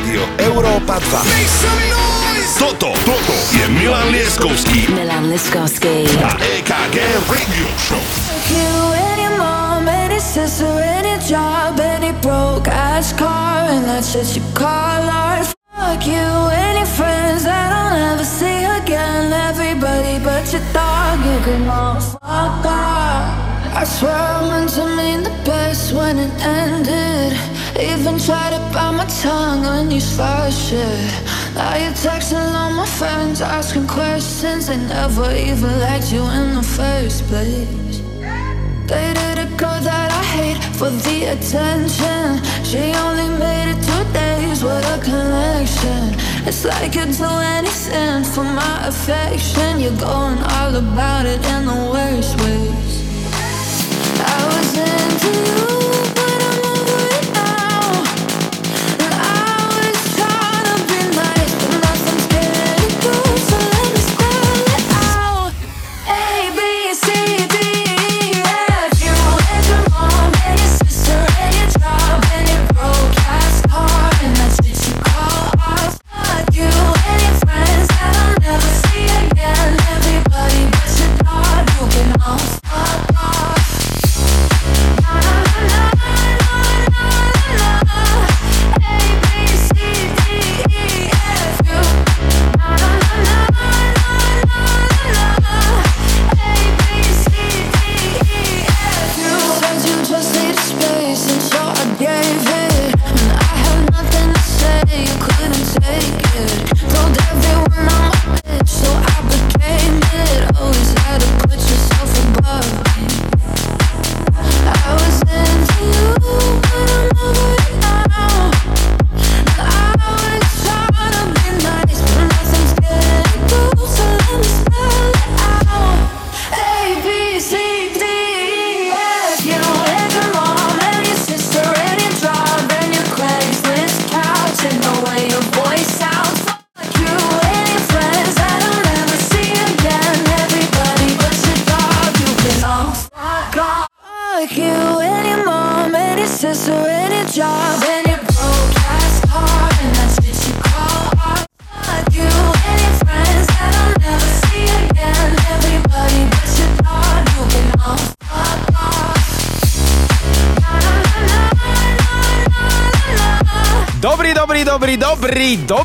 Rádio Európa 2. Toto, toto je Milan Lieskovský. Milan Lieskovský. A EKG Radio Show. You and your mom and your sister and your job and your broke ass car and that's just you call art. Fuck you and your friends that I'll never see again. Everybody but your dog, you can all fuck off. I swear I meant to mean the best when it ended. Even tried to bite my tongue when you started shit. Now you're texting all my friends, asking questions. They never even liked you in the first place. Dated a girl that I hate for the attention. She only made it two days with a connection. It's like you'd do anything for my affection. You're going all about it in the worst ways. I was into you,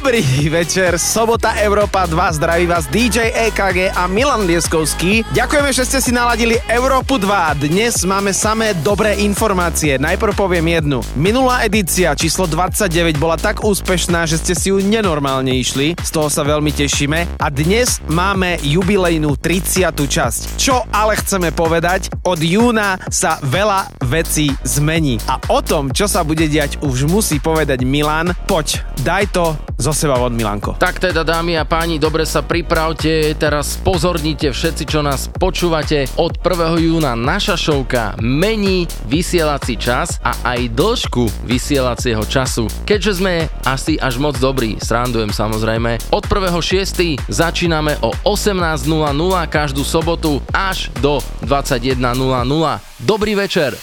dobrý, večer. Sobota Európa 2. Zdraví vás DJ EKG a Milan Lieskovský. Ďakujeme, že ste si naladili Európu 2. Dnes máme samé dobré informácie. Najprv poviem jednu. Minulá edícia číslo 29 bola tak úspešná, že ste si ju nenormálne išli. Z toho sa veľmi tešíme. A dnes máme jubilejnú 30. časť. Čo ale chceme povedať? Od júna sa veľa vecí zmení. A o tom, čo sa bude diať, už musí povedať Milan. Poď, daj to zo seba von, Milanko. Tak teda, dámy a páni, dobre sa pripravte, teraz pozornite všetci, čo nás počúvate. Od 1. júna naša šovka mení vysielací čas a aj dĺžku vysielacieho času. Keďže sme asi až moc dobrí, srandujem samozrejme, od 1.6. začíname o 18.00 každú sobotu až do 21.00. Dobrý večer!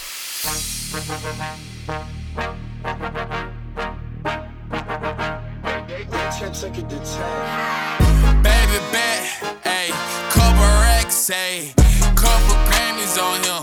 Baby bet, ayy, couple racks, ayy, couple Grammys on him,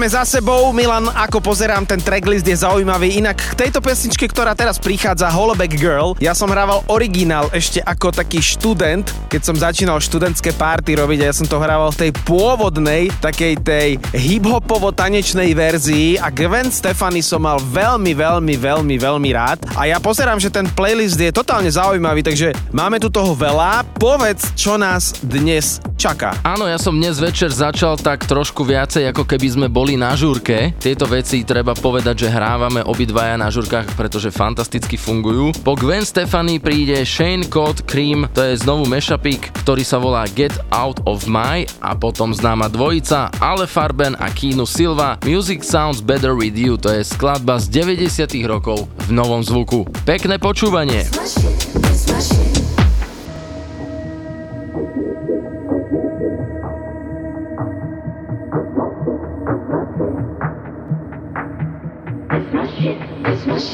máme za sebou. Milan, ako pozerám, ten tracklist je zaujímavý. Inak k tejto pesničke, ktorá teraz prichádza, Holoback Girl, ja som hrával originál ešte ako taký študent, keď som začínal študentské party robiť a ja som to hrával v tej pôvodnej, takej tej hip-hopovo-tanečnej verzii a Gwen Stefani som mal veľmi, veľmi, veľmi, veľmi rád. A ja pozerám, že ten playlist je totálne zaujímavý, takže máme tu toho veľa. Povedz, čo nás dnes čaká. Áno, ja som dnes večer začal tak trošku viacej, ako keby sme boli na žurke. Tieto veci treba povedať, že hrávame obidvaja na žurkách, pretože fantasticky fungujú. Po Gwen Stefani príde Shane Cod Cream, to je znovu mashupik, ktorý sa volá Get Out of My a potom známa dvojica Ale Farben a Kino Silva Music Sounds Better With You, to je skladba z 90 rokov v novom zvuku. Pekné počúvanie! Smash it, smash it.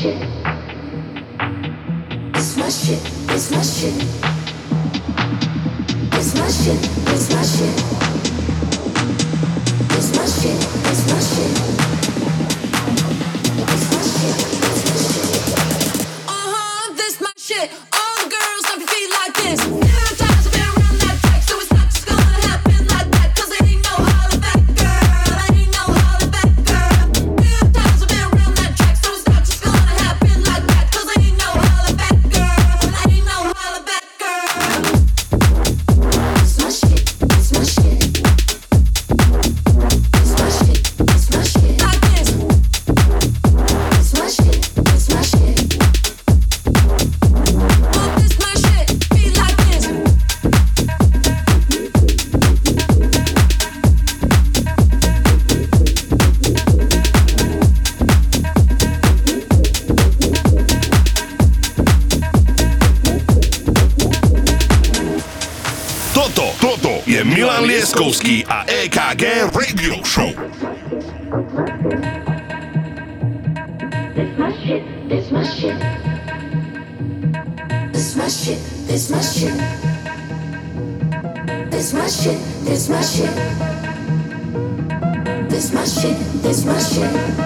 Cristo. Thank you.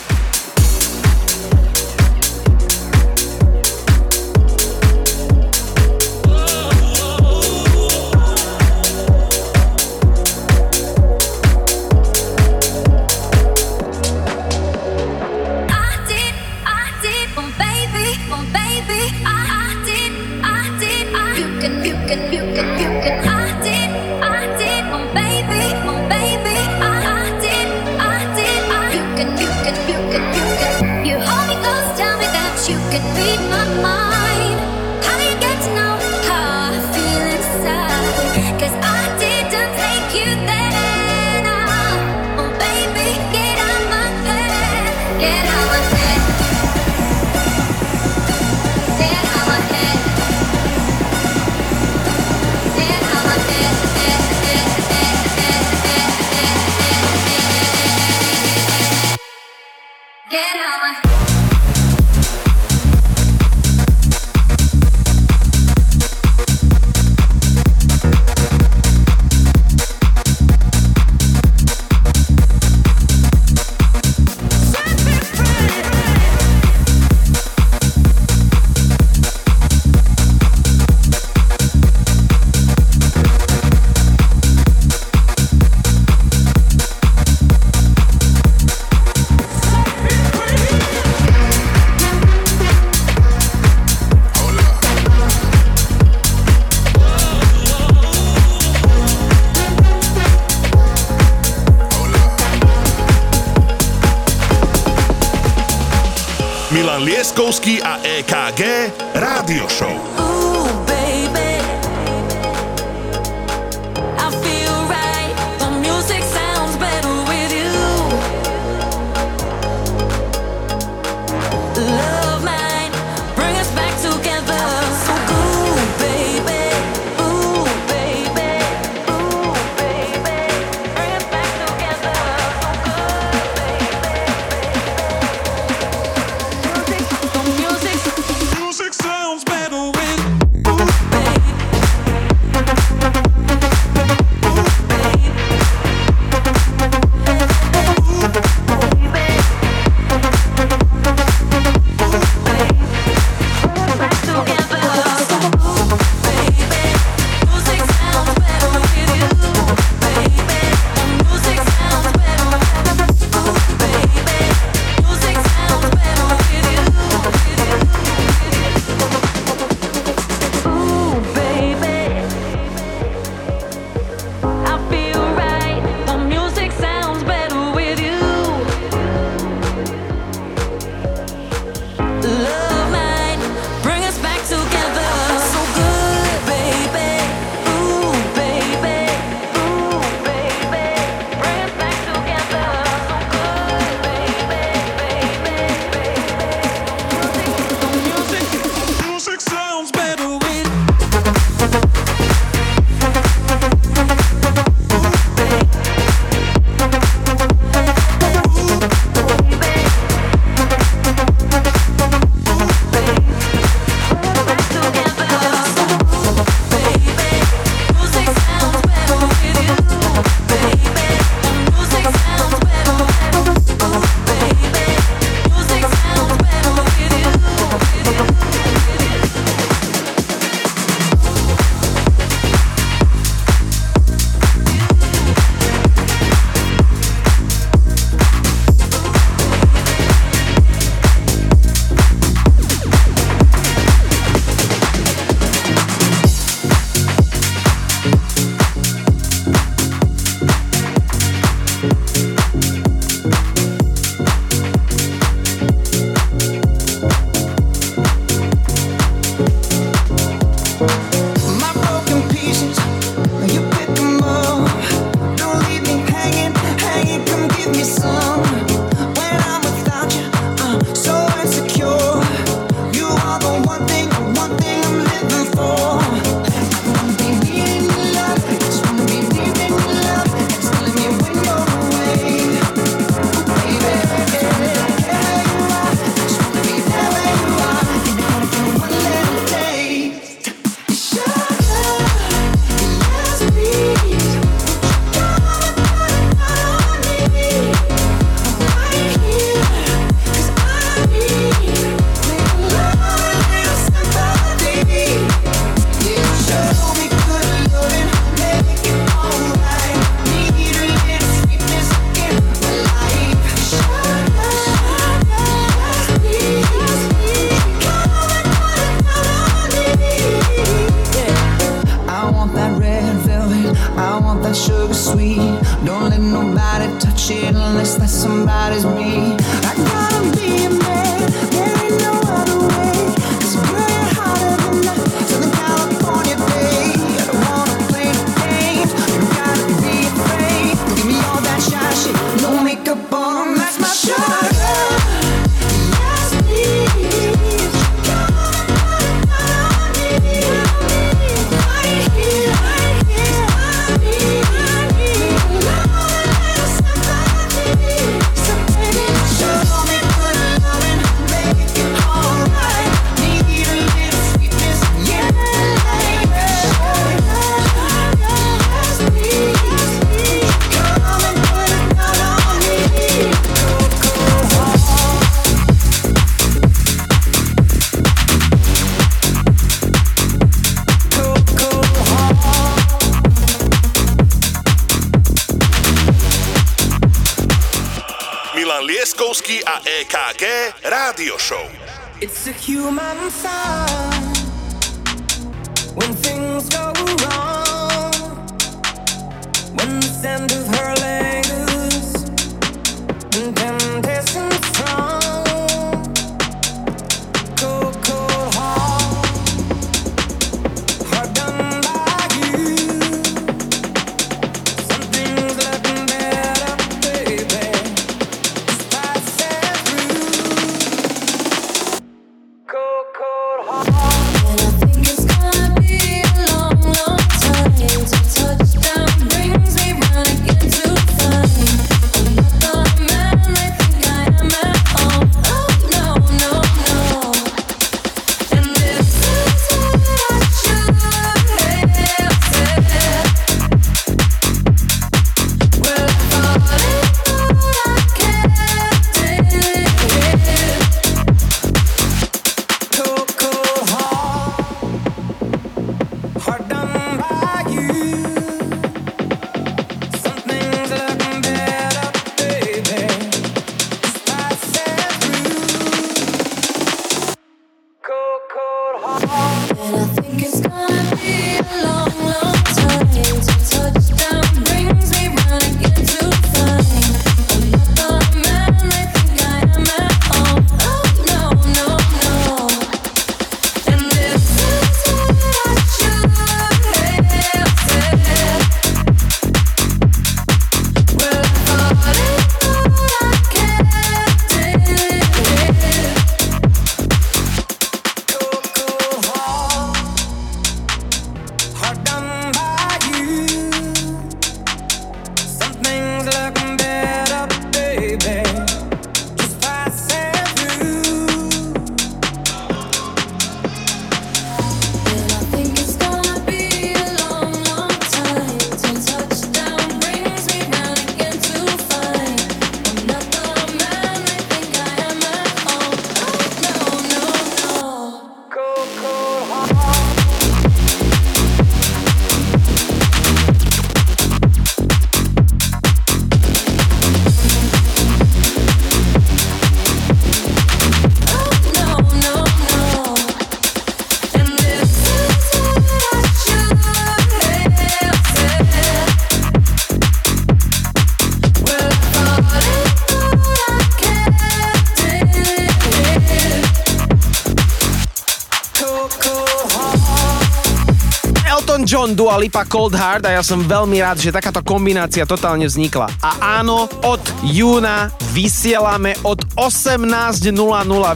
Lipa Cold Hard a ja som veľmi rád, že takáto kombinácia totálne vznikla. A áno, od júna vysielame od 18.00.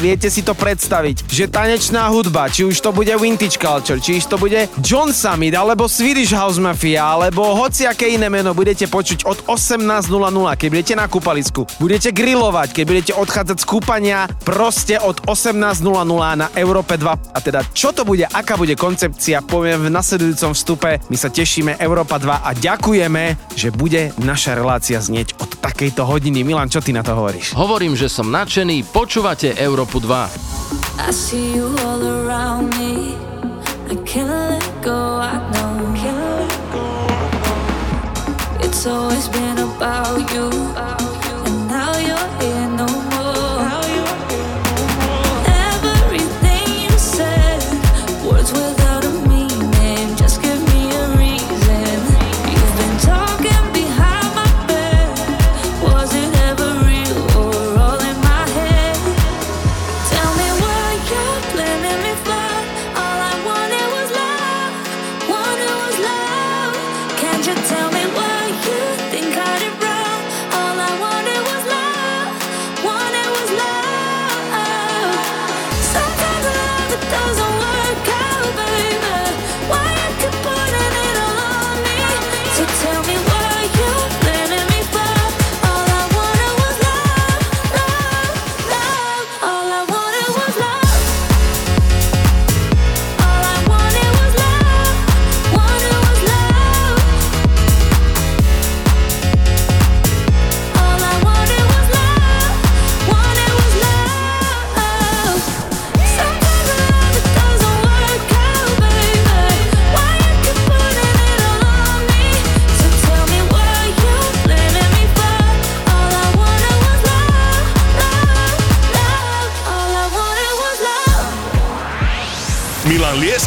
Viete si to predstaviť, že tanečná hudba, či už to bude Vintage Culture, či už to bude John Summit, alebo Swedish House Mafia, alebo hociaké iné meno budete počuť od 18.00, keď budete na kúpalisku, budete grillovať, keď budete odchádzať z kúpania, proste od 18.00 na Európe 2. A teda čo to bude, aká bude koncepcia, poviem v nasledujúcom vstupe. My sa tešíme Európa 2 a ďakujeme, že bude naša relácia znieť od takejto hodiny. Milan, čo ty na to hovoríš? Hovorím, že som som nadšený, počúvate Európu 2. I see you all around me. I can't let go, I know. Can't let go. It's always been about you, and now you're here no more.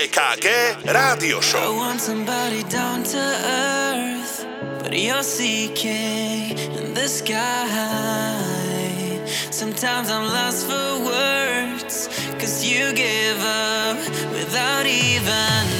EKG Rádio I want somebody down to earth, but you're seeking in the sky. Sometimes I'm lost for words, cause you give up without even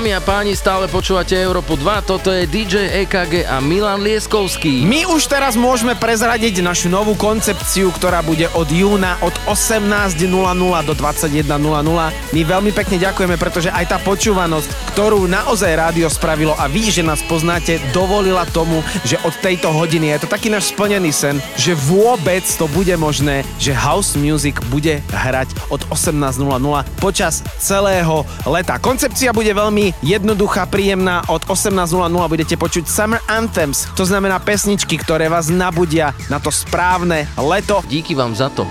Dámy a páni, stále počúvate Európu 2, toto je DJ EKG a Milan Lieskovský. My už teraz môžeme prezradiť našu novú koncepciu, ktorá bude od júna od 18.00 do 21.00. My veľmi pekne ďakujeme, pretože aj tá počúvanosť, ktorú naozaj rádio spravilo a vy, že nás poznáte, dovolila tomu, že od tejto hodiny je to taký náš splnený sen, že vôbec to bude možné, že house music bude hrať od 18.00 počas celého leta. Koncepcia bude veľmi jednoduchá, príjemná. Od 18.00 budete počuť Summer Anthems, to znamená pesničky, ktoré vás nabudia na to správne leto. Díky vám za to.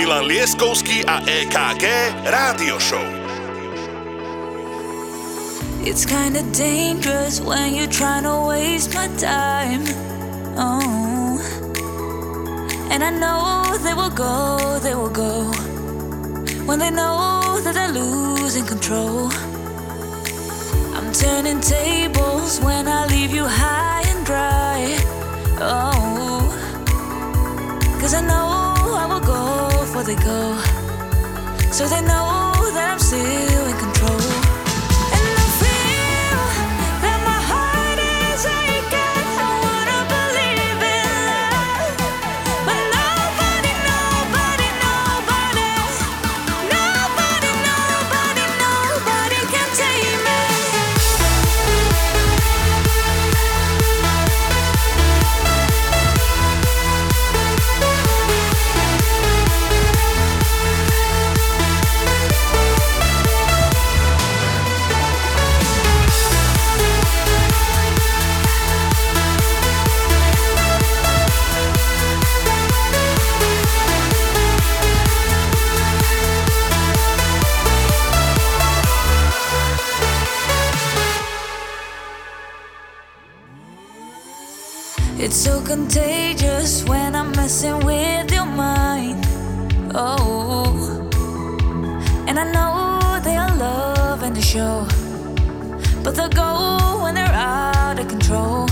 Milan Lieskovský a EKG Rádio Show. It's kinda dangerous when you're trying to waste my time. Oh. And I know they will go, they will go. When they know that they're losing control. I'm turning tables when I leave you high and dry. Oh. Cause I know I will go before they go. So they know that I'm still in control. It's so contagious when I'm messing with your mind. Oh, and I know they are loving the show, but they go when they're out of control.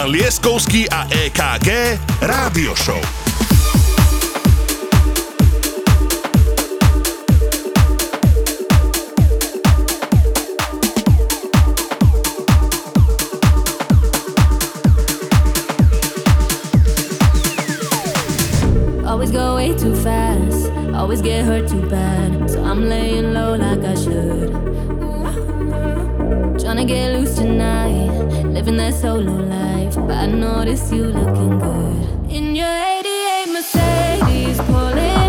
Milan Lieskovský a EKG Rádio Show. Always go way too fast, always get hurt too bad. So I'm laying low like I should. Trying to get loose tonight living that solo life. But I notice you looking good in your 88 Mercedes pulling.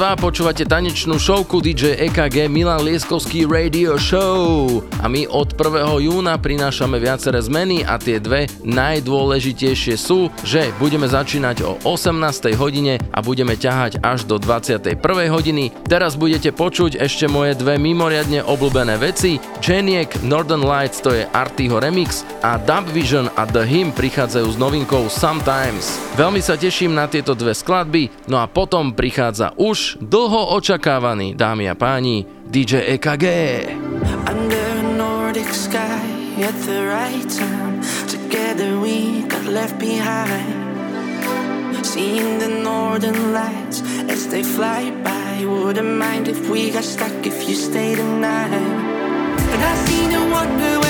2 počúvate tanečnú showku DJ EKG Milan Lieskovský Radio Show. A my od 1. júna prinášame viaceré zmeny a tie dve najdôležitejšie sú, že budeme začínať o 18. hodine a budeme ťahať až do 21. hodiny. Teraz budete počuť ešte moje dve mimoriadne obľúbené veci. Geniek Northern Lights to je Artyho remix a Dub Vision a The Hymn prichádzajú s novinkou Sometimes. Veľmi sa teším na tieto dve skladby, no a potom prichádza už dlho očakávaný, dámy a páni, DJ EKG. Under Nordic sky at the right time. Together we got left behind. Seeing the northern lights as they fly by. Wouldn't mind if we got stuck if you stayed the night. And I see no wonder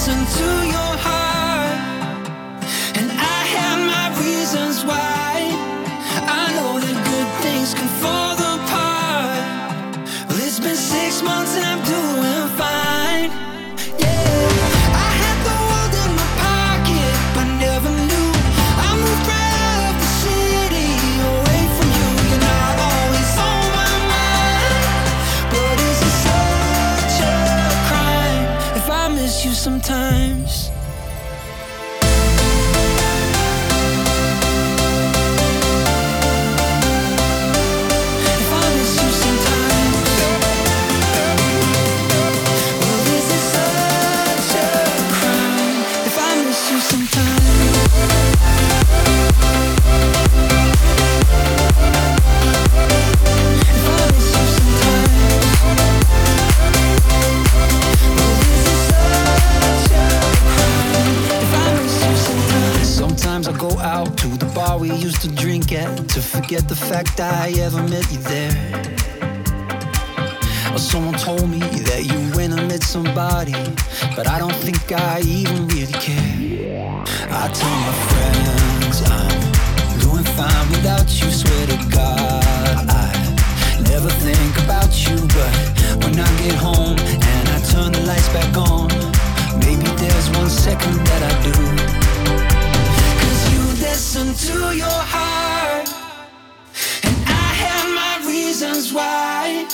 Listen to your heart. Go out to the bar we used to drink at to forget the fact I ever met you there. Or someone told me that you went and met somebody, but I don't think I even really care. I tell my friends I'm doing fine without you, swear to God. I never think about you, but when I get home and I turn the lights back on, maybe there's one second that I do. Listen to your heart, and I have my reasons why.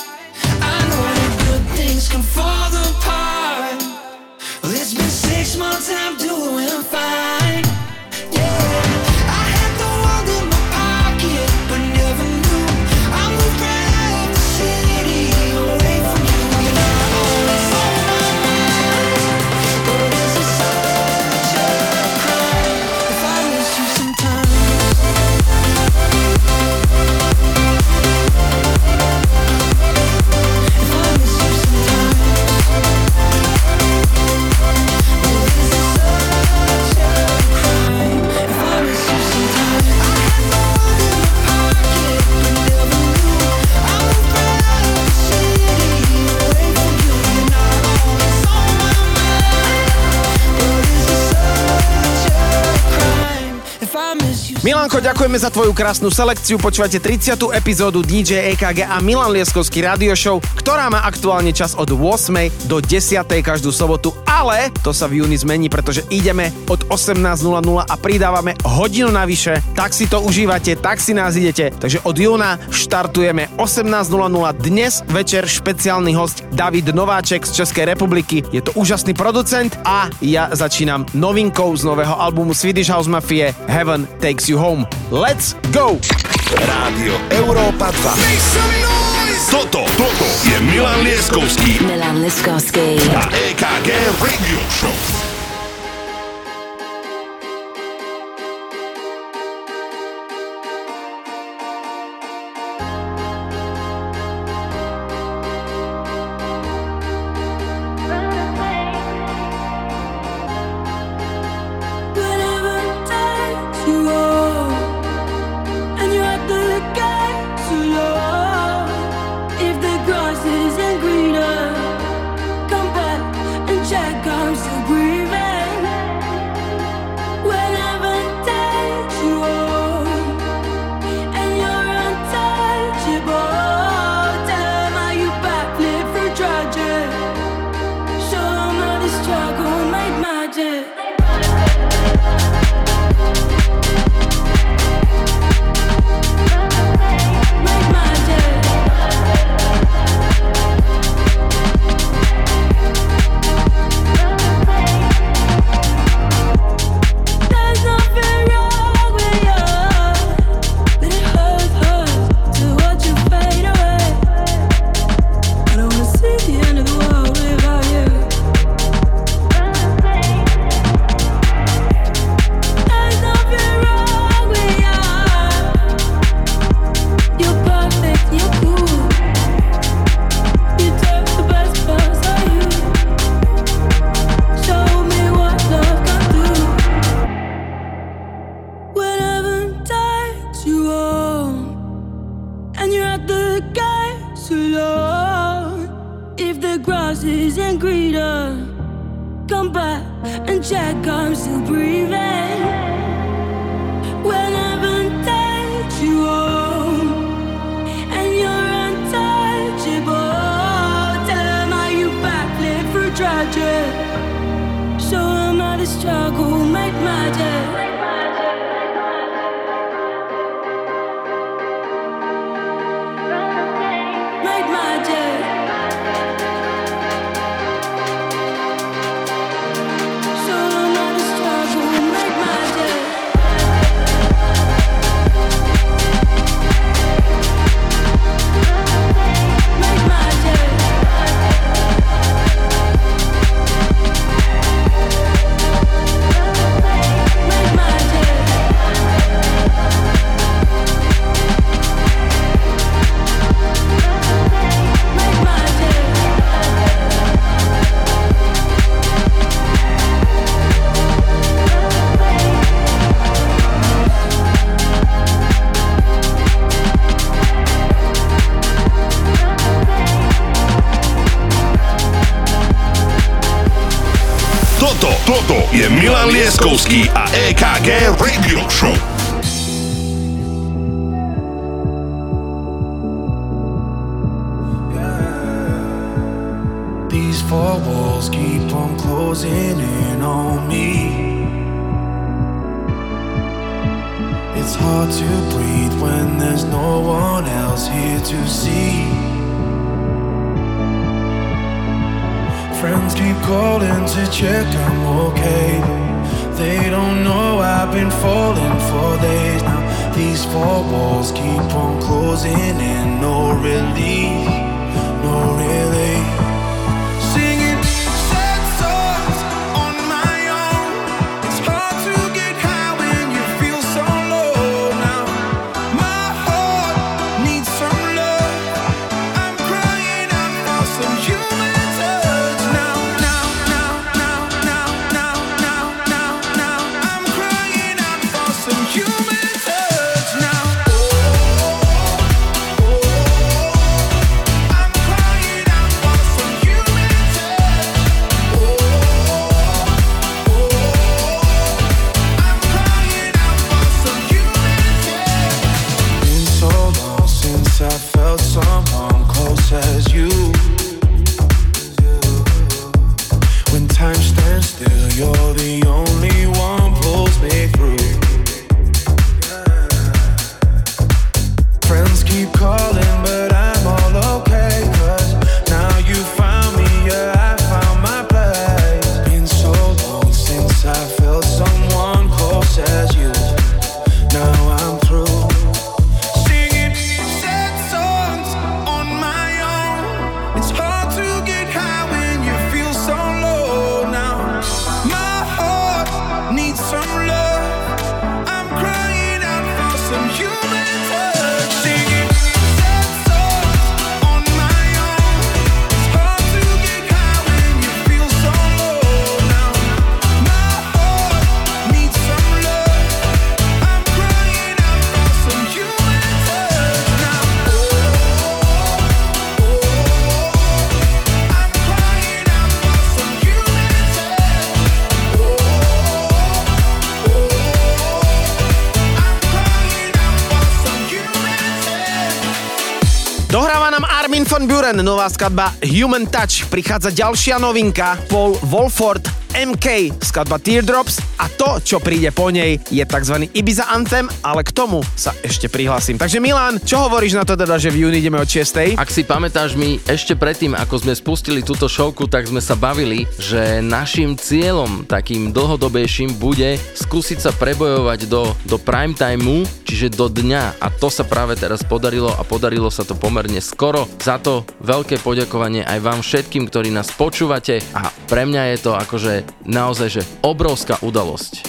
I know that good things can fall apart. Well, it's been six months and I'm doing fine. Milanko, ďakujeme za tvoju krásnu selekciu. Počúvate 30. epizódu DJ EKG a Milan Lieskovský radio show, ktorá má aktuálne čas od 8. do 10. každú sobotu, ale to sa v júni zmení, pretože ideme od 18.00 a pridávame hodinu navyše. Tak si to užívate, tak si nás idete. Takže od júna štartujeme 18.00 dnes večer špeciálny host David Nováček z Českej republiky. Je to úžasný producent a ja začínam novinkou z nového albumu Swedish House Mafie Heaven Takes You Home. Let's go! Rádio Európa 2. Toto, toto je Milan Lieskovský Milan Liskovský. a EKG Radio Show. nová skladba Human Touch. Prichádza ďalšia novinka Paul Wolford MK skladba Teardrops a to, čo príde po nej, je tzv. Ibiza Anthem, ale k tomu sa ešte prihlasím. Takže Milan, čo hovoríš na to teda, že v júni ideme od 6. Ak si pamätáš, my ešte predtým, ako sme spustili túto šovku, tak sme sa bavili, že našim cieľom takým dlhodobejším bude skúsiť sa prebojovať do, do prime timeu, čiže do dňa a to sa práve teraz podarilo a podarilo sa to pomerne skoro. Za to veľké poďakovanie aj vám všetkým, ktorí nás počúvate a pre mňa je to akože naozaj, že obrovská udalosť.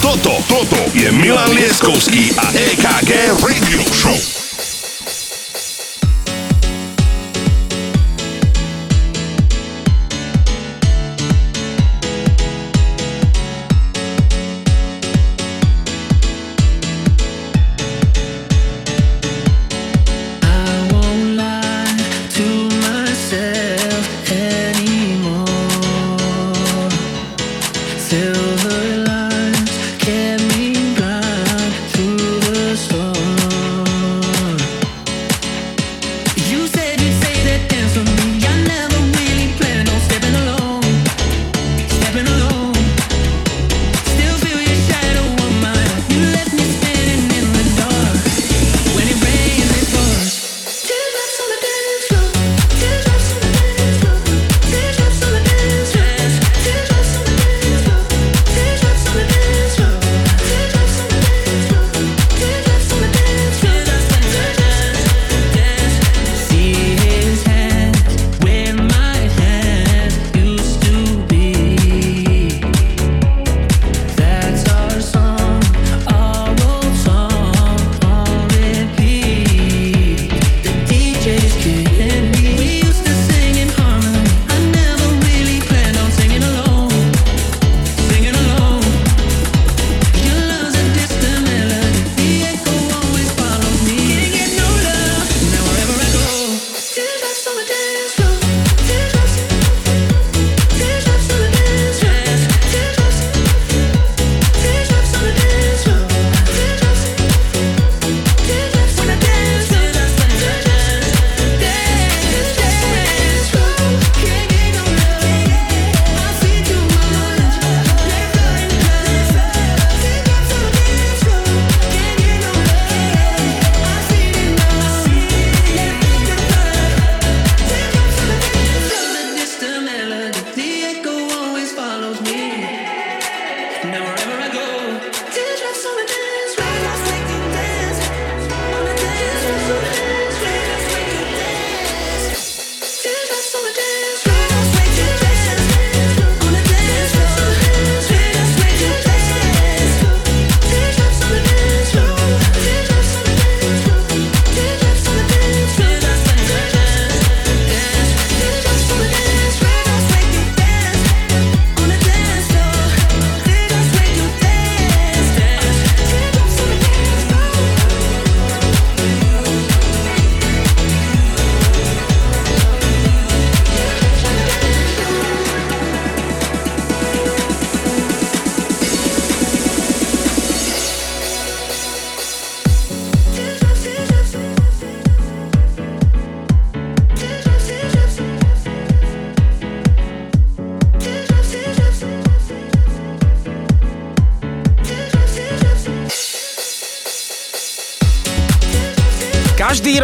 Toto, toto je Milan Lieskovský a EKG Radio Show.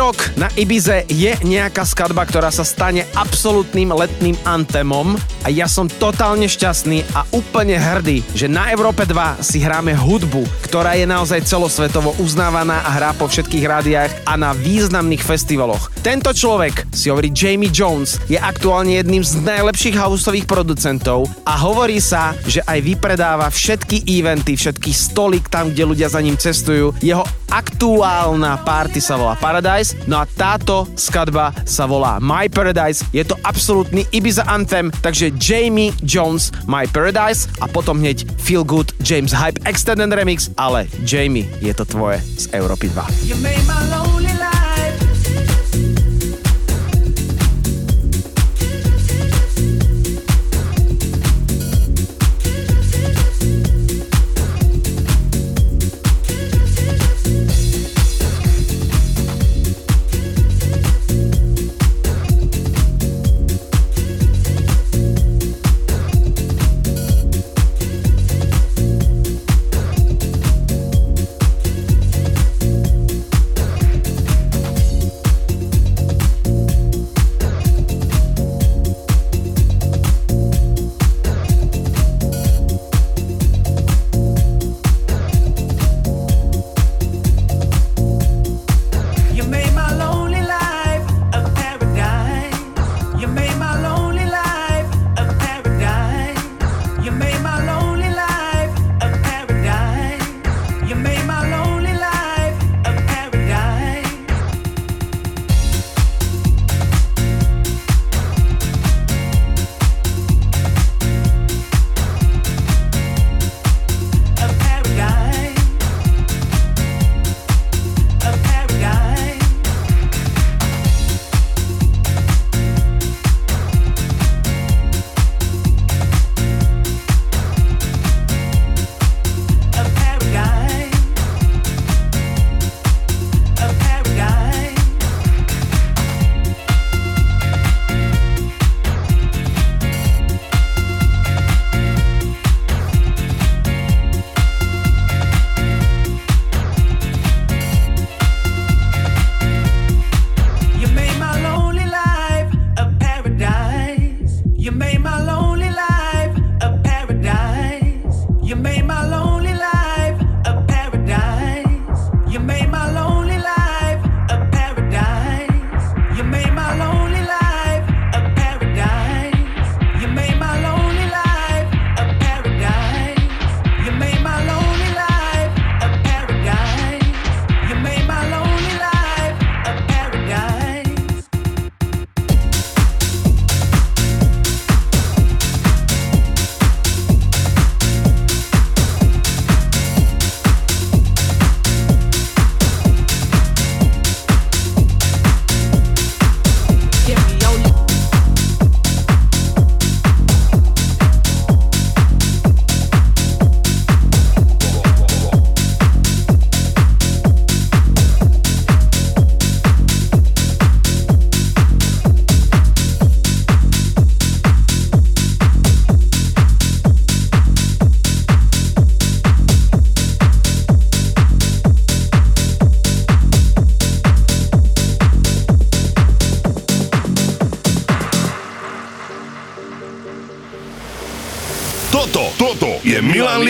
Rok na Ibize je nejaká skladba, ktorá sa stane absolútnym letným antemom a ja som totálne šťastný a úplne hrdý, že na Európe 2 si hráme hudbu, ktorá je naozaj celosvetovo uznávaná a hrá po všetkých rádiách a na významných festivaloch. Tento človek si hovorí Jamie Jones, je aktuálne jedným z najlepších houseových producentov a hovorí sa, že aj vypredáva všetky eventy, všetky stolik tam, kde ľudia za ním cestujú. Jeho aktuálna party sa volá Paradise, no a táto skladba sa volá My Paradise. Je to absolútny Ibiza Anthem, takže Jamie Jones My Paradise a potom hneď Feel Good James Hype Extended Remix, ale Jamie, je to tvoje z Európy 2. You made my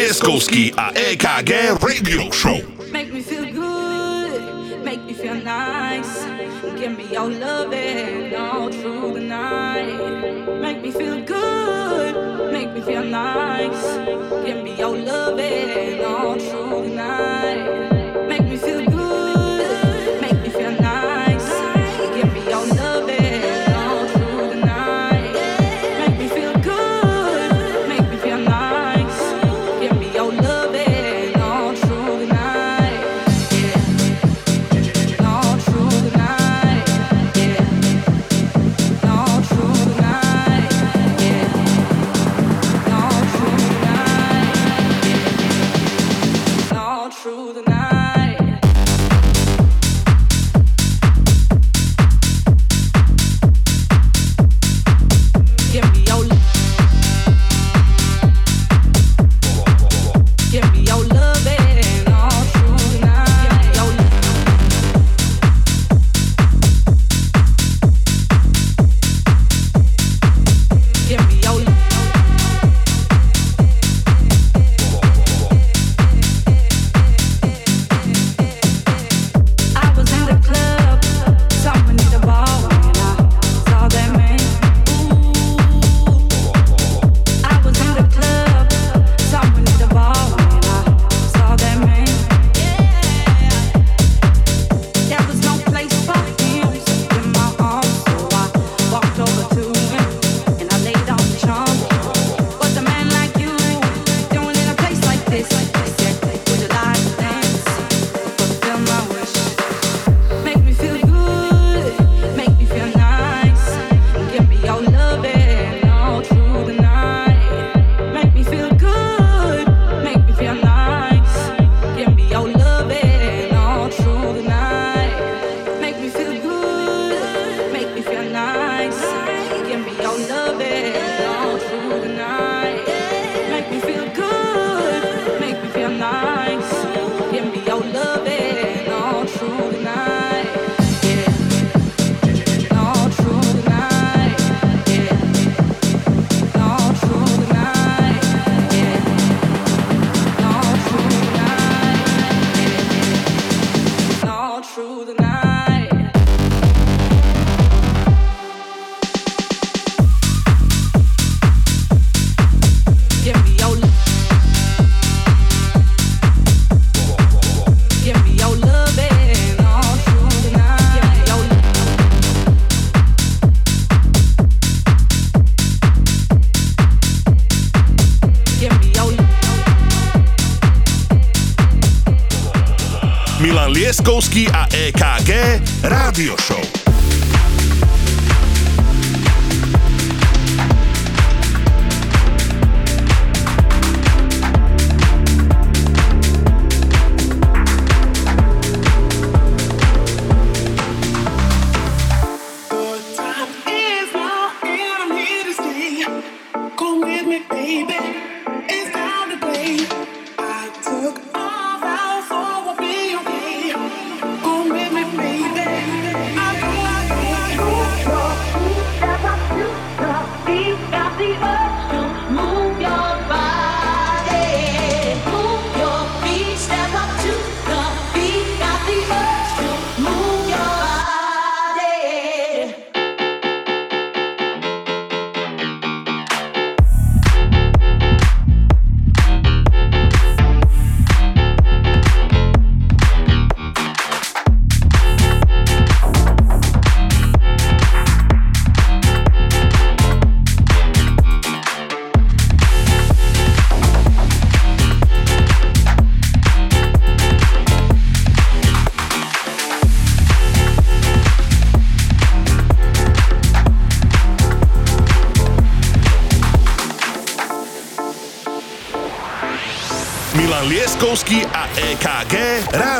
Lieskovský a EKG Radio Show.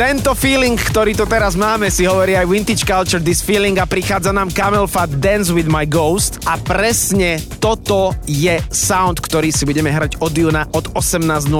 tento feeling, ktorý tu teraz máme, si hovorí aj Vintage Culture This Feeling a prichádza nám Camel Fat Dance with My Ghost a presne toto je sound, ktorý si budeme hrať od júna od 18.00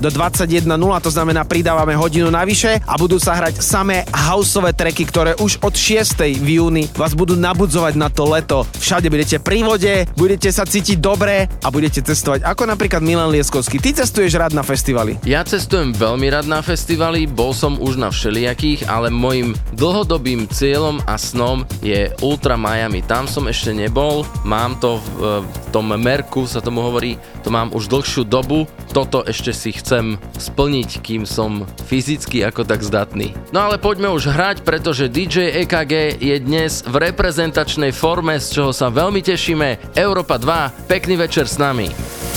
do 21.00, to znamená pridávame hodinu navyše a budú sa hrať samé houseové tracky, ktoré už od 6. v júni vás budú nabudzovať na to leto. Všade budete pri vode, budete sa cítiť dobre a budete cestovať, ako napríklad Milan Lieskovský. Ty cestuješ rád na festivaly. Ja cestujem veľmi rád na festivaly, bol som už na všelijakých, ale môjim dlhodobým cieľom a snom je Ultra Miami. Tam som ešte nebol, mám to v, v tom Merku, sa tomu hovorí, to mám už dlhšiu dobu. Toto ešte si chcem splniť, kým som fyzicky ako tak zdatný. No ale poďme už hrať, pretože DJ EKG je dnes v reprezentačnej forme, z čoho sa veľmi tešíme. Európa 2, pekný večer s nami.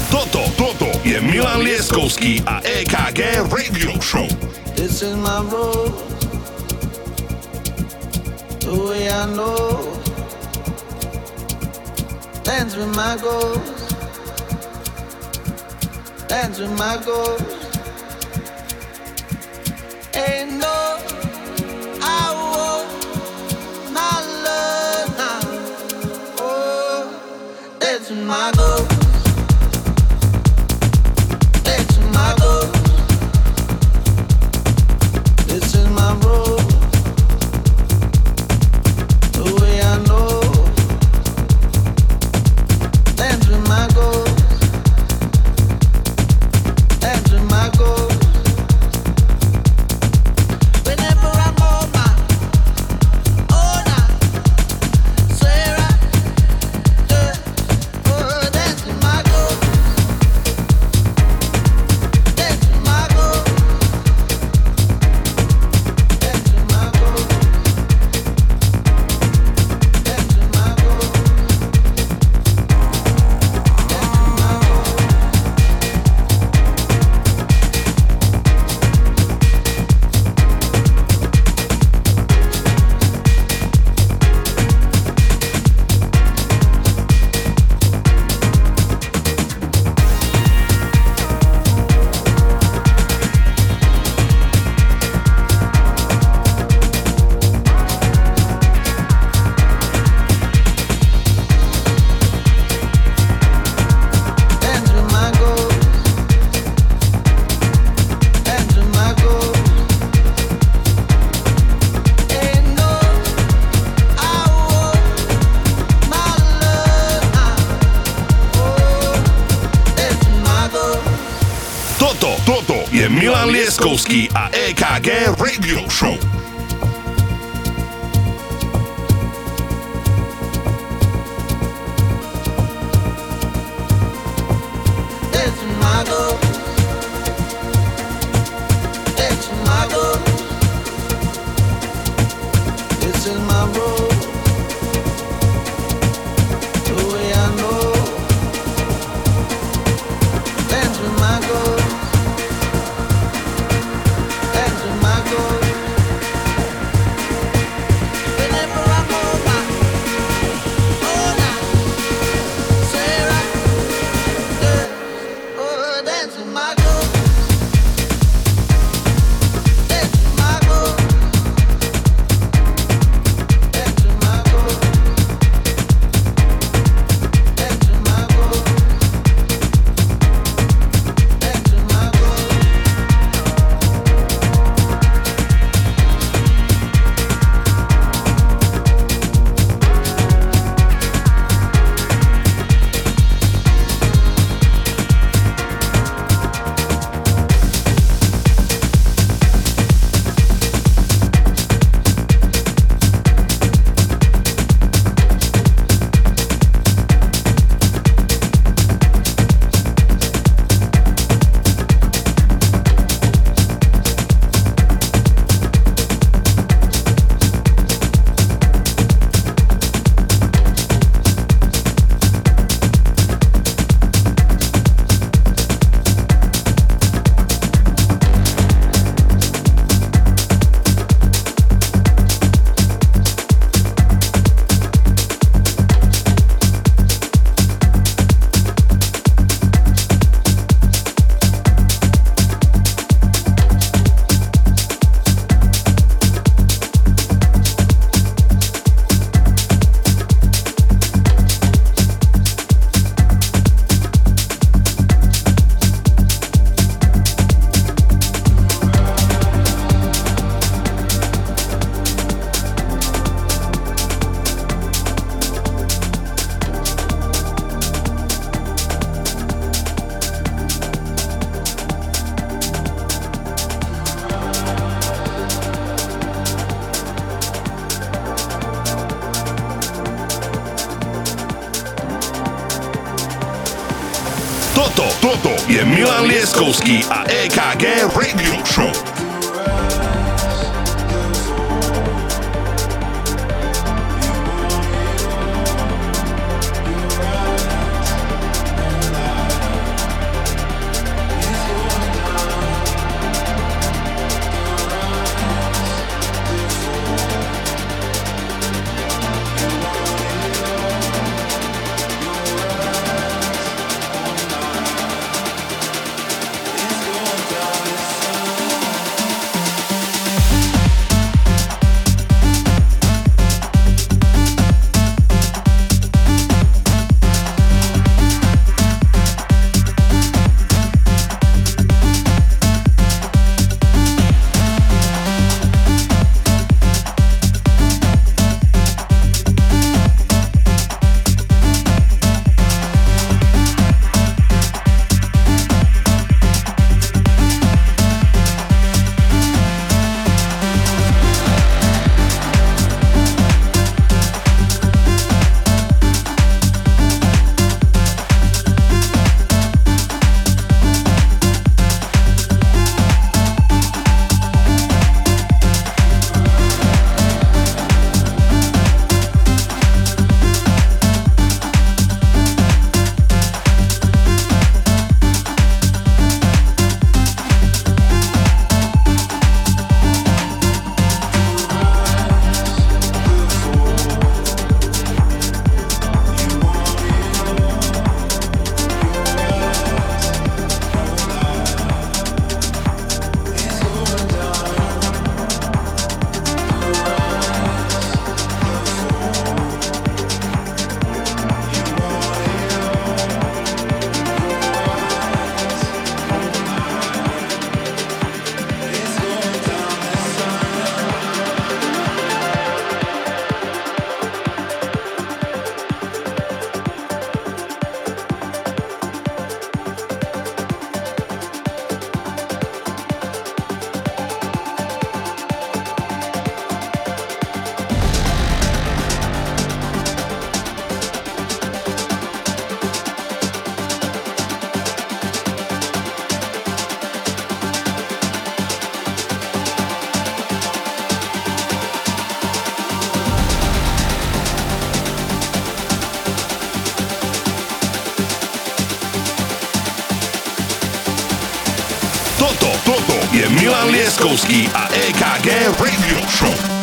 Toto, toto je Milan Lieskovský a EKG Radio Show. This is my road, the way I know. Dance with my ghost, dance with my ghost. Ain't no. Oh, dance with my ghost, Lieskovský a EKG Radio Show.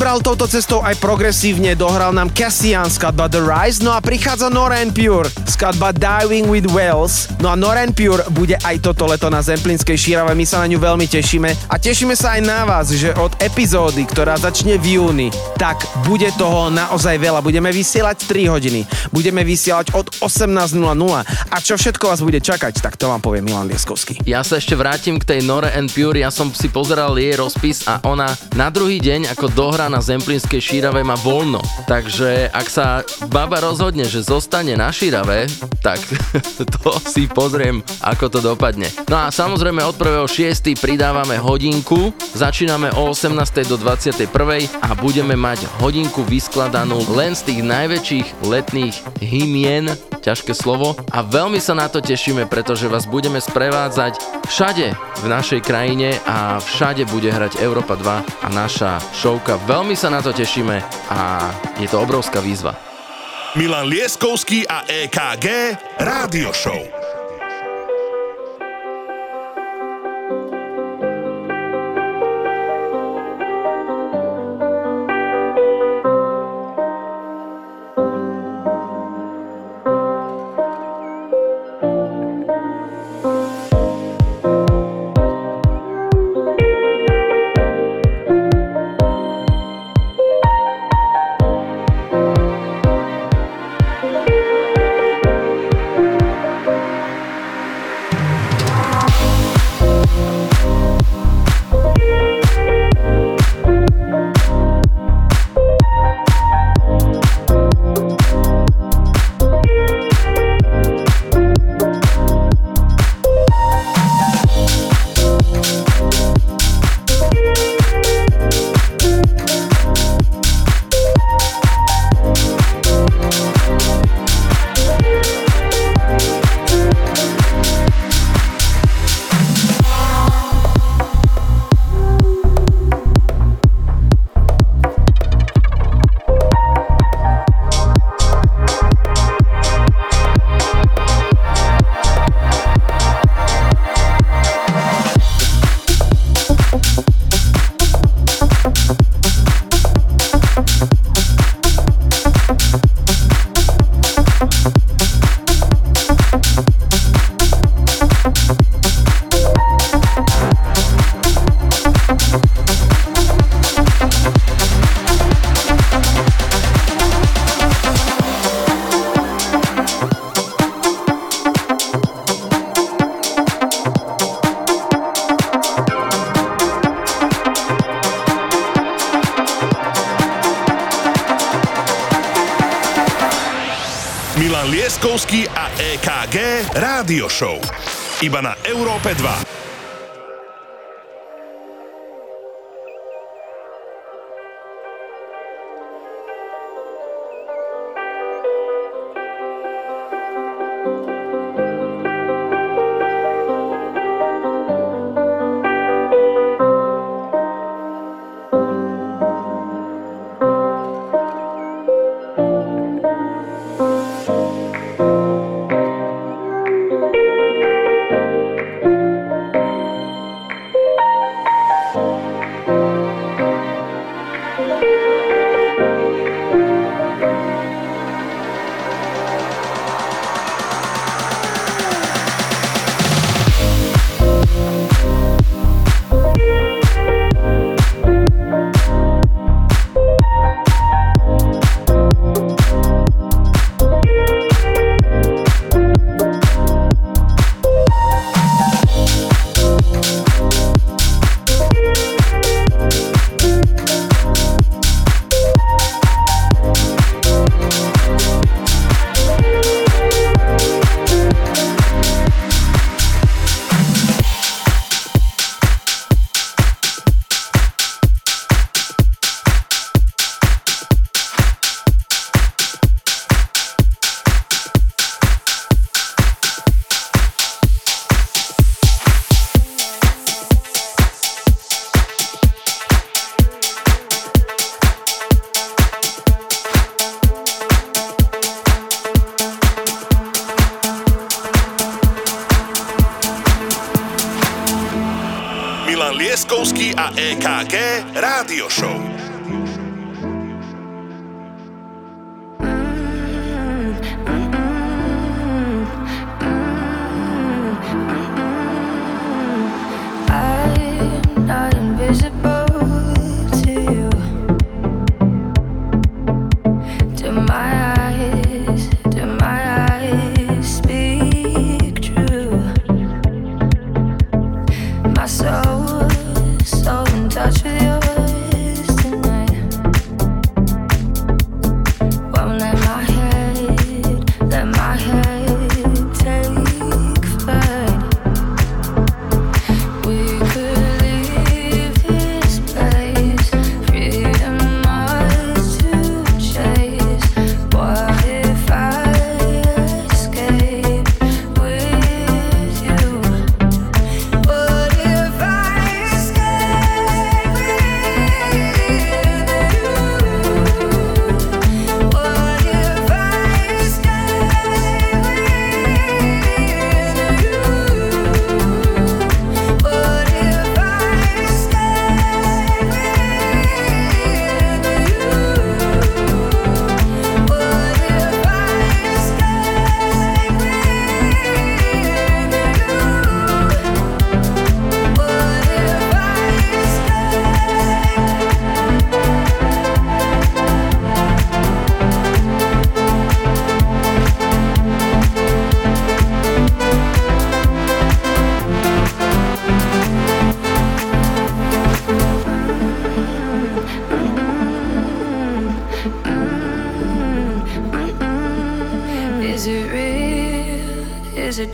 Vybral touto cestou aj progresívne, dohral nám Cassian skladba The Rise, no a prichádza Noran Pure, skladba Diving with Whales, no a Noran Pure bude aj toto leto na Zemplinskej šírave, my sa na ňu veľmi tešíme a tešíme sa aj na vás, že od epizódy, ktorá začne v júni, tak bude toho naozaj veľa, budeme vysielať 3 hodiny, budeme vysielať od 18.00 a čo všetko vás bude čakať, tak to vám povie Milan Lieskovský. Ja sa ešte vrátim k tej Nore and Pure, ja som si pozeral jej rozpis a ona na druhý deň ako dohrá na Zemplínskej šírave má voľno. Takže ak sa baba rozhodne, že zostane na šírave, tak to si pozriem, ako to dopadne. No a samozrejme od 1.6. pridávame hodinku, začíname o 18. do 21. a budeme mať hodinku vyskladanú len z tých najväčších letných hymien ťažké slovo. A veľmi sa na to tešíme, pretože vás budeme sprevádzať všade v našej krajine a všade bude hrať Európa 2 a naša showka. Veľmi sa na to tešíme a je to obrovská výzva. Milan Lieskovský a EKG Rádio Show. Iba na Európe 2.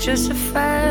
Just a fantasy?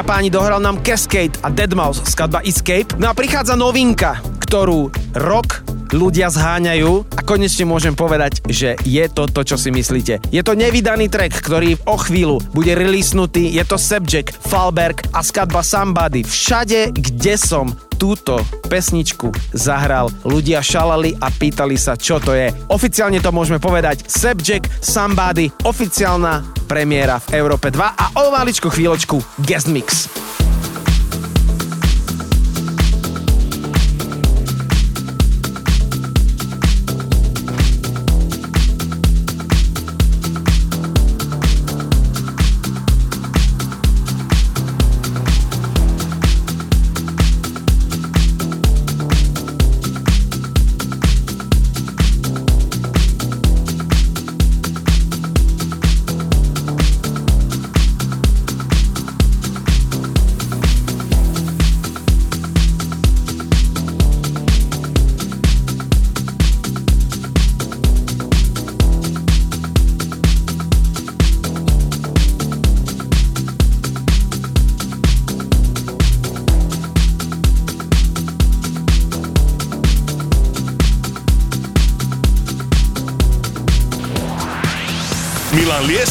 A páni, dohral nám Cascade a Deadmau5 skladba Escape. No a prichádza novinka, ktorú rok ľudia zháňajú a konečne môžem povedať, že je to to, čo si myslíte. Je to nevydaný track, ktorý o chvíľu bude releasenutý, je to Subject, Falberg a skladba Somebody. Všade, kde som túto pesničku zahral, ľudia šalali a pýtali sa, čo to je. Oficiálne to môžeme povedať Subject, Somebody, oficiálna premiéra v Európe 2 a o maličku chvíľočku guest mix.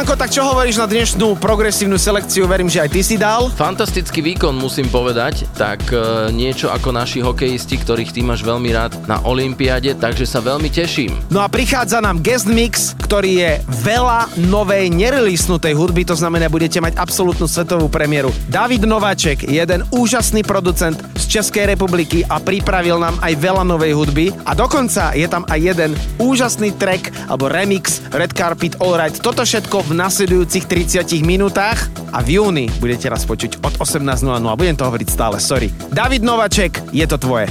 Milánko, tak čo hovoríš na dnešnú progresívnu selekciu? Verím, že aj ty si dal. Fantastický výkon musím povedať, tak e, niečo ako naši hokejisti, ktorých ty máš veľmi rád na Olympiade, takže sa veľmi teším. No a prichádza nám guest mix, ktorý je veľa novej nereleasnutej hudby, to znamená, budete mať absolútnu svetovú premiéru. David Nováček, jeden úžasný producent z Českej republiky a pripravil nám aj veľa novej hudby a dokonca je tam aj jeden úžasný track alebo remix Red Carpet Alright. Toto všetko v nasledujúcich 30 minútach a v júni budete raz počuť od 18.00 a budem to hovoriť stále, sorry. David Nováček, je to tvoje.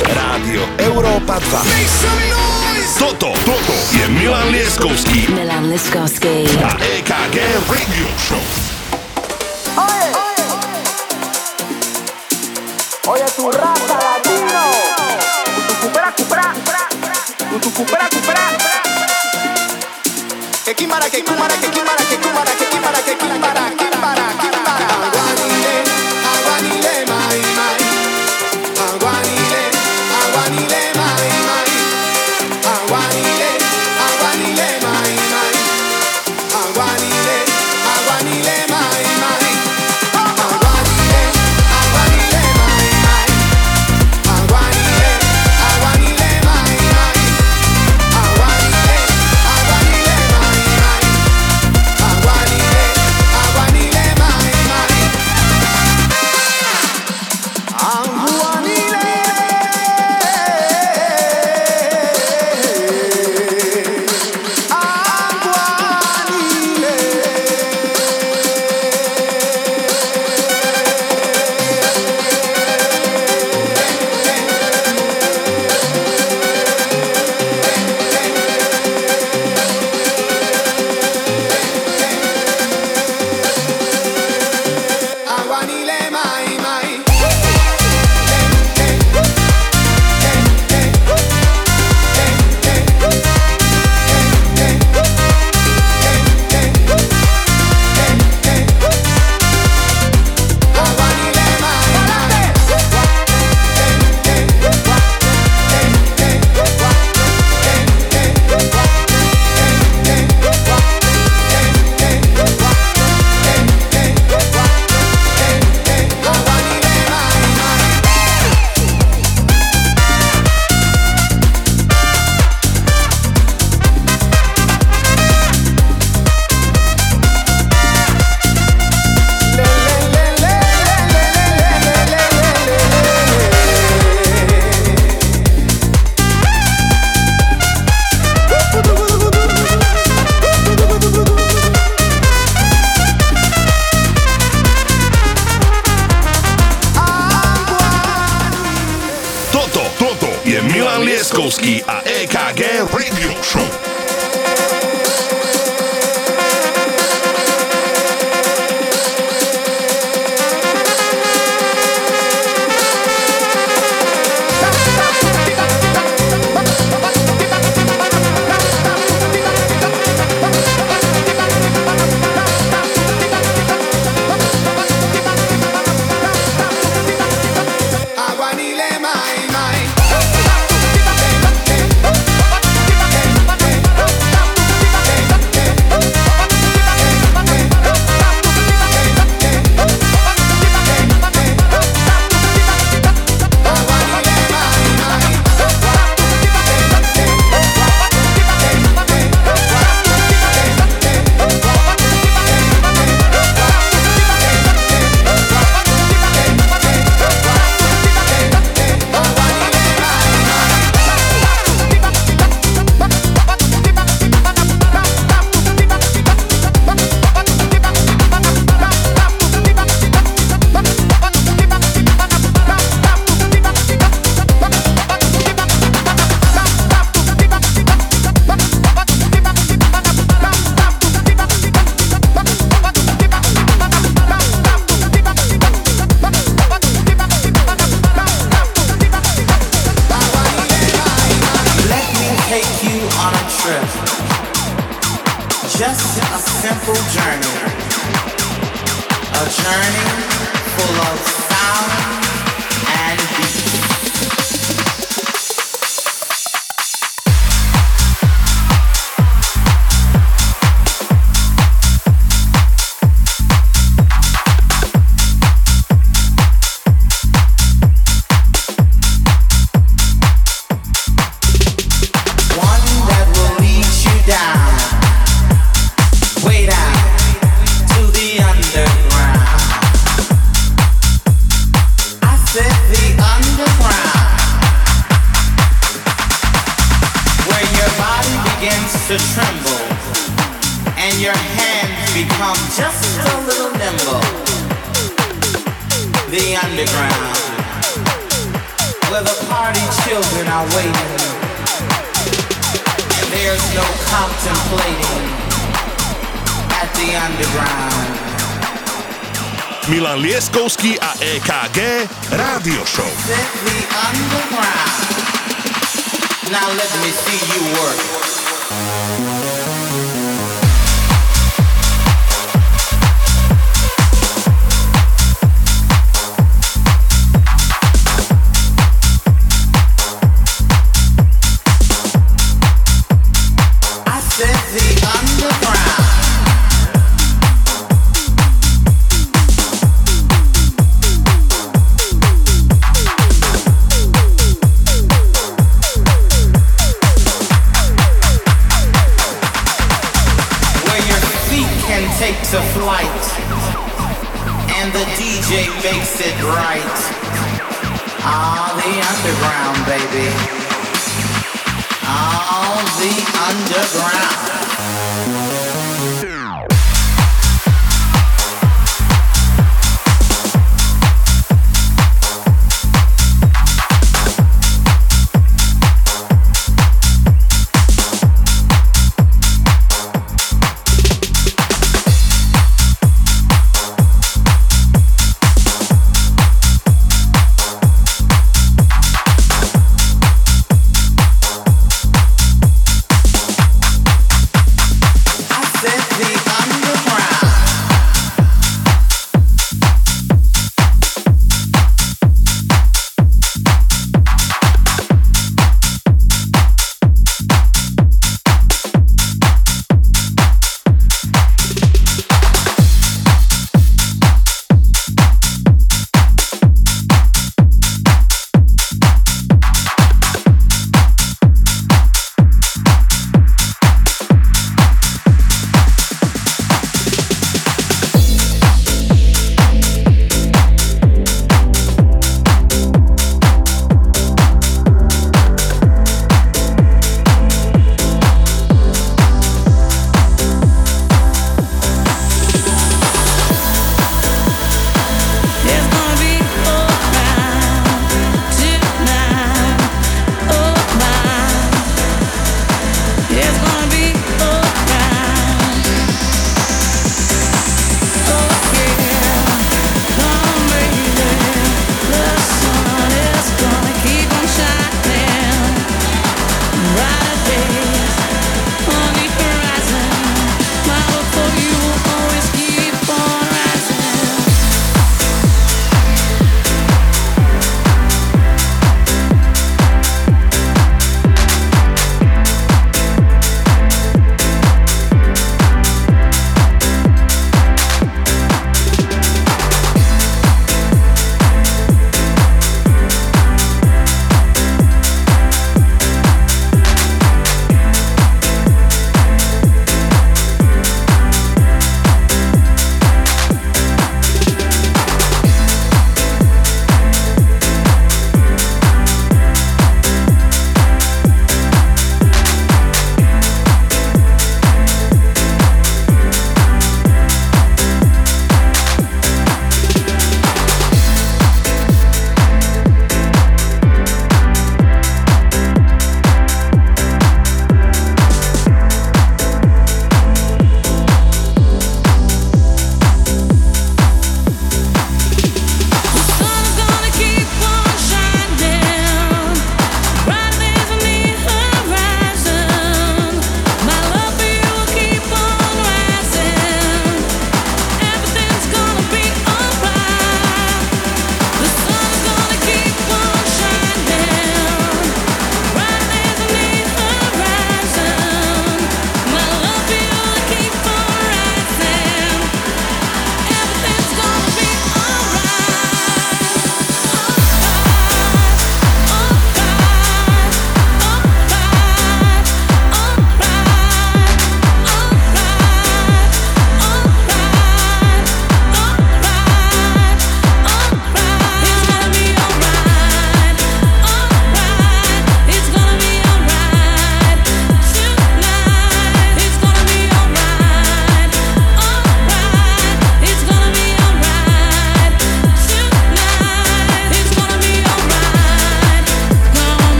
Rádio Európa 2. Toto, toto je Milan Lieskovský Milan Liskovský. a EKG Radio Show. Oye, tu raza latino. que para que para que para que para que para que para que para que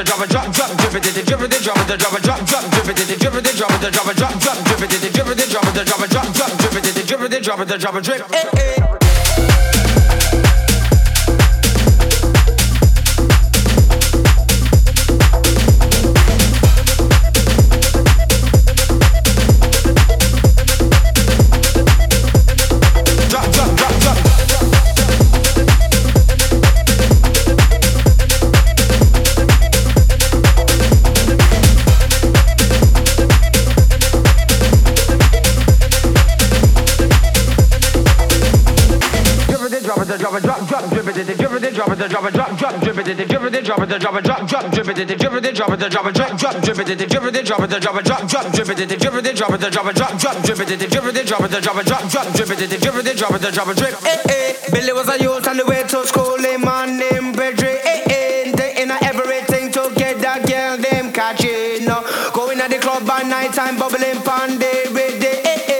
it, drop it, drop, drop, drip it, did drip it, drop it, drop it, drop, drop, drip it, did drip it, drop it, drop it, drop, drop, drip it, did drip it, drop it, drop it, drop, drop, drip it, did drip it, drop it, drop it, drip. drop it, drop, drop, drip it, drip it, drop it, drop it, drop, drop, drip it, drip it, drop it, drop it, drop, drop, drip it, drip it, drop it, drop it, drop, drop, drip it, drip it, drop it, drop it, drop, drop, drip it, drip it, drop it, drop it, drop, drop, drip it, drip drop it, drop it, drop, drop, drip it, drip it, drop it, drop drip. Eh eh, Billy was a youth on the way to school, a man named Pedri. Eh eh, they everything to get that girl them catching. Going at the club by night time, bubbling pan day with day. Eh eh.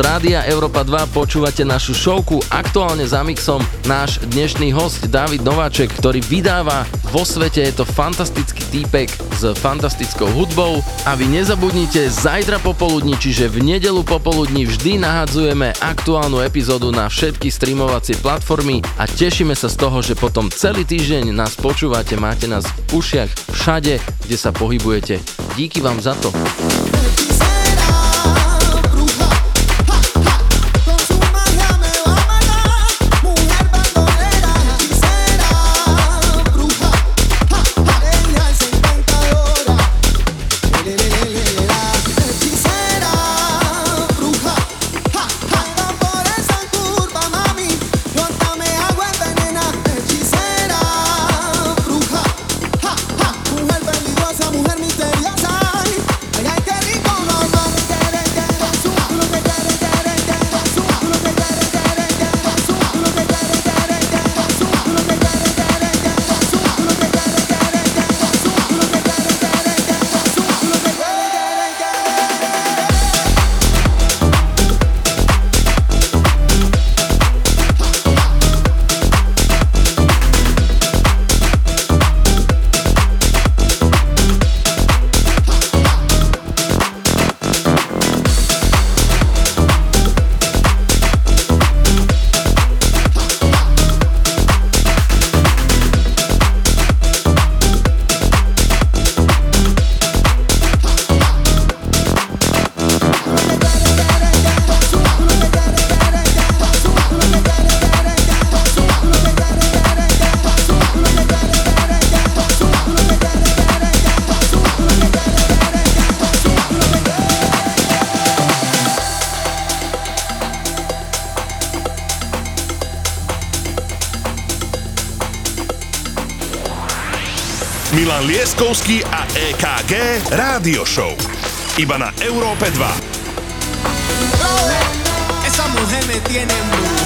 Rádia Európa 2 počúvate našu showku. Aktuálne za mixom náš dnešný host David Nováček, ktorý vydáva vo svete. Je to fantastický týpek s fantastickou hudbou. A vy nezabudnite, zajtra popoludní, čiže v nedelu popoludní vždy nahadzujeme aktuálnu epizódu na všetky streamovacie platformy a tešíme sa z toho, že potom celý týždeň nás počúvate, máte nás v ušiach všade, kde sa pohybujete. Díky vám za to. Lieskovský a EKG Rádio Show. Iba na Európe 2. Esa mujer me tiene embrujada,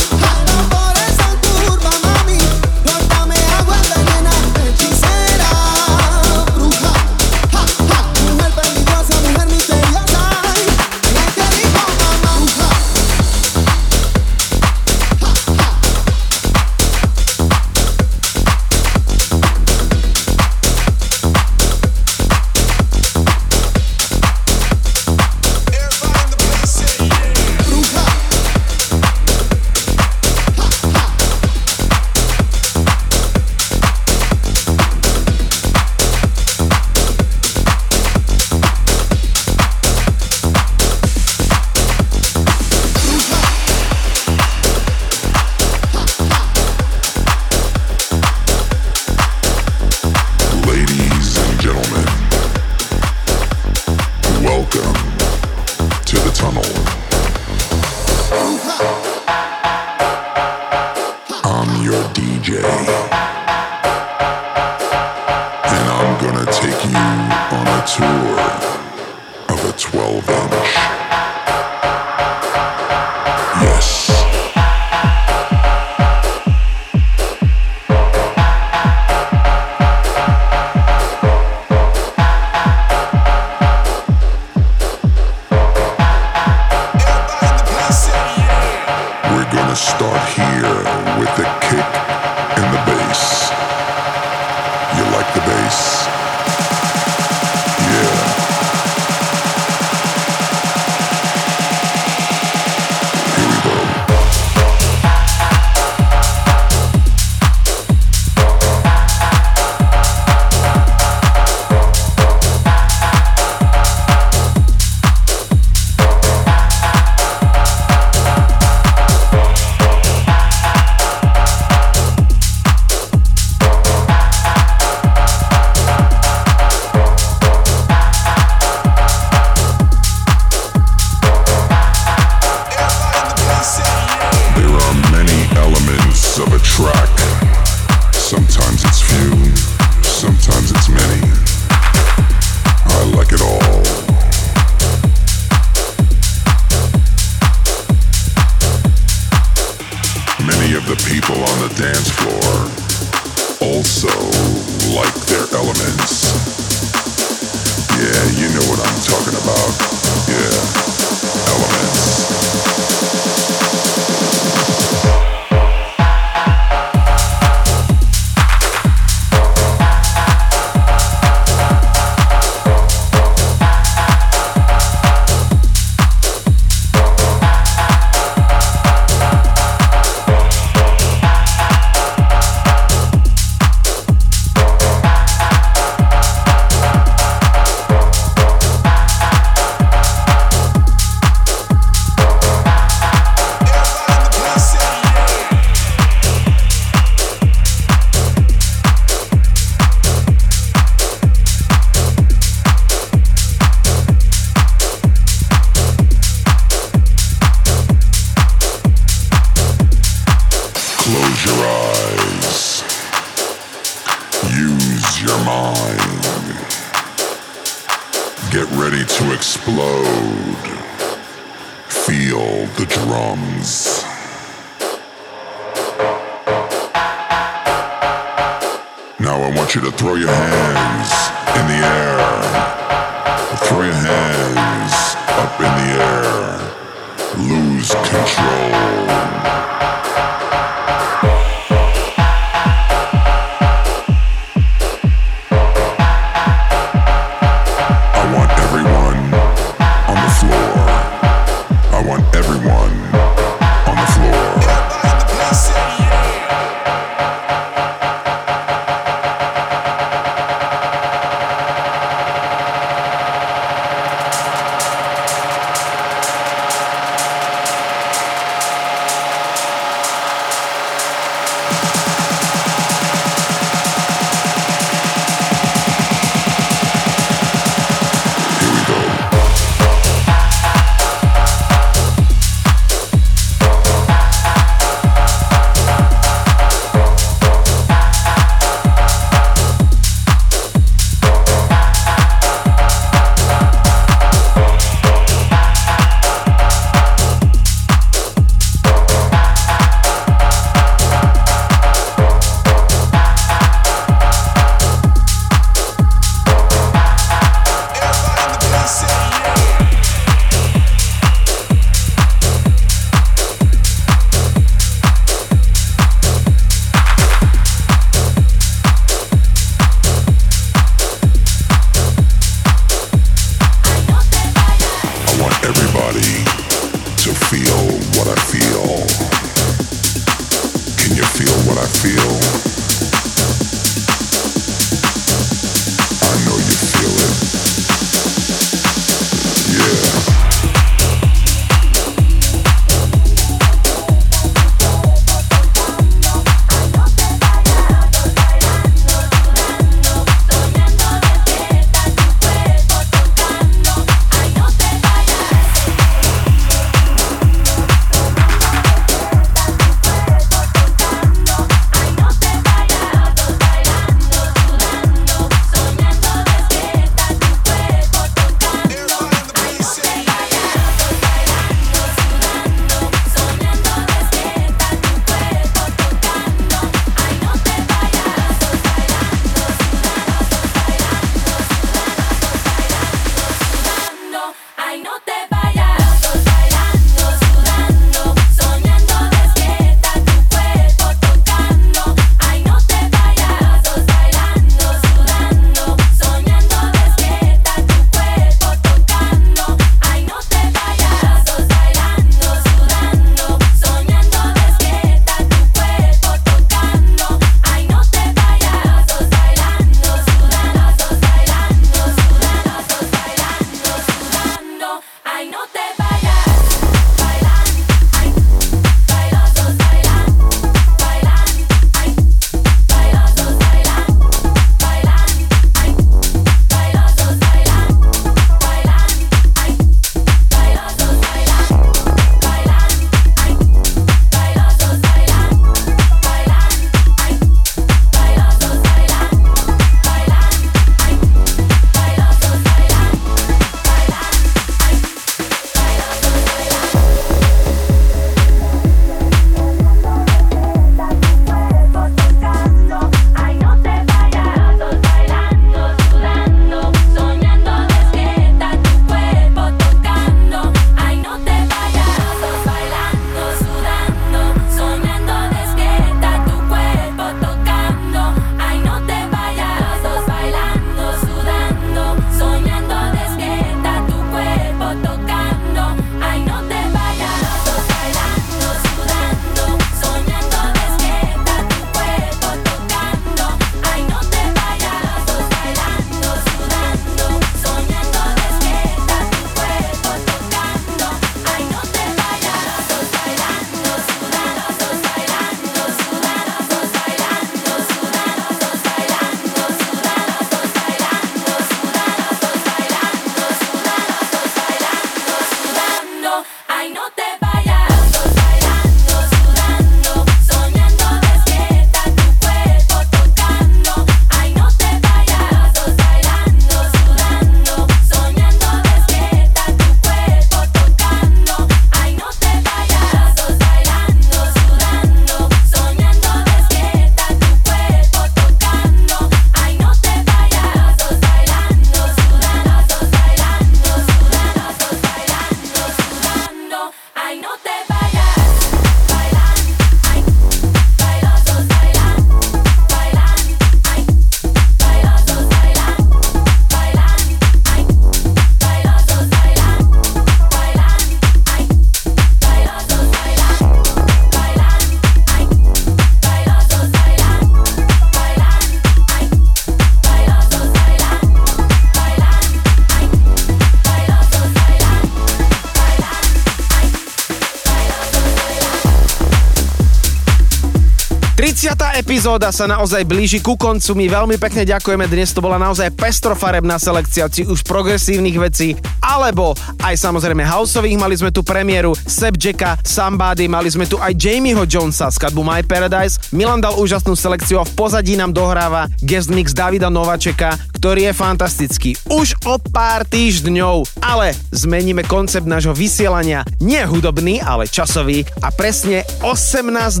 epizóda sa naozaj blíži ku koncu. My veľmi pekne ďakujeme. Dnes to bola naozaj pestrofarebná selekcia, či už progresívnych vecí, alebo aj samozrejme houseových. Mali sme tu premiéru Seb Jacka, Somebody, mali sme tu aj Jamieho Jonesa, skladbu My Paradise. Milan dal úžasnú selekciu a v pozadí nám dohráva guest mix Davida Novačeka, ktorý je fantastický. Už o pár týždňov, ale zmeníme koncept nášho vysielania. Nie hudobný, ale časový a presne 18.00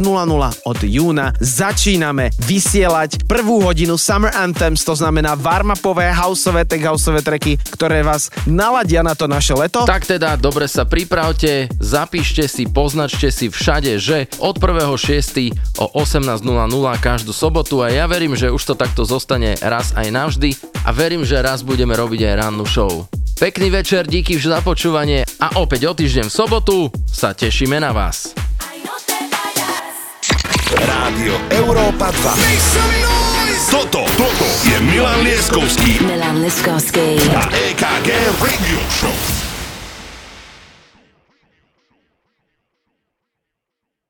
od júna začíname vysielať prvú hodinu Summer Anthems, to znamená warmupové, houseové, tech houseové tracky, ktoré vás naladia na to naše leto. Tak teda, dobre sa pripravte, zapíšte si, poznačte si všade, že od 1.6. o 18.00 každú sobotu a ja verím, že už to takto zostane raz aj navždy a verím, že raz budeme robiť aj rannú show. Pekný večer, díky za počúvanie a opäť o týždeň v sobotu sa tešíme na vás. Rádio Európa 2. Toto, toto je Milan Lieskovský Milan Liskovský. a EKG Radio Show.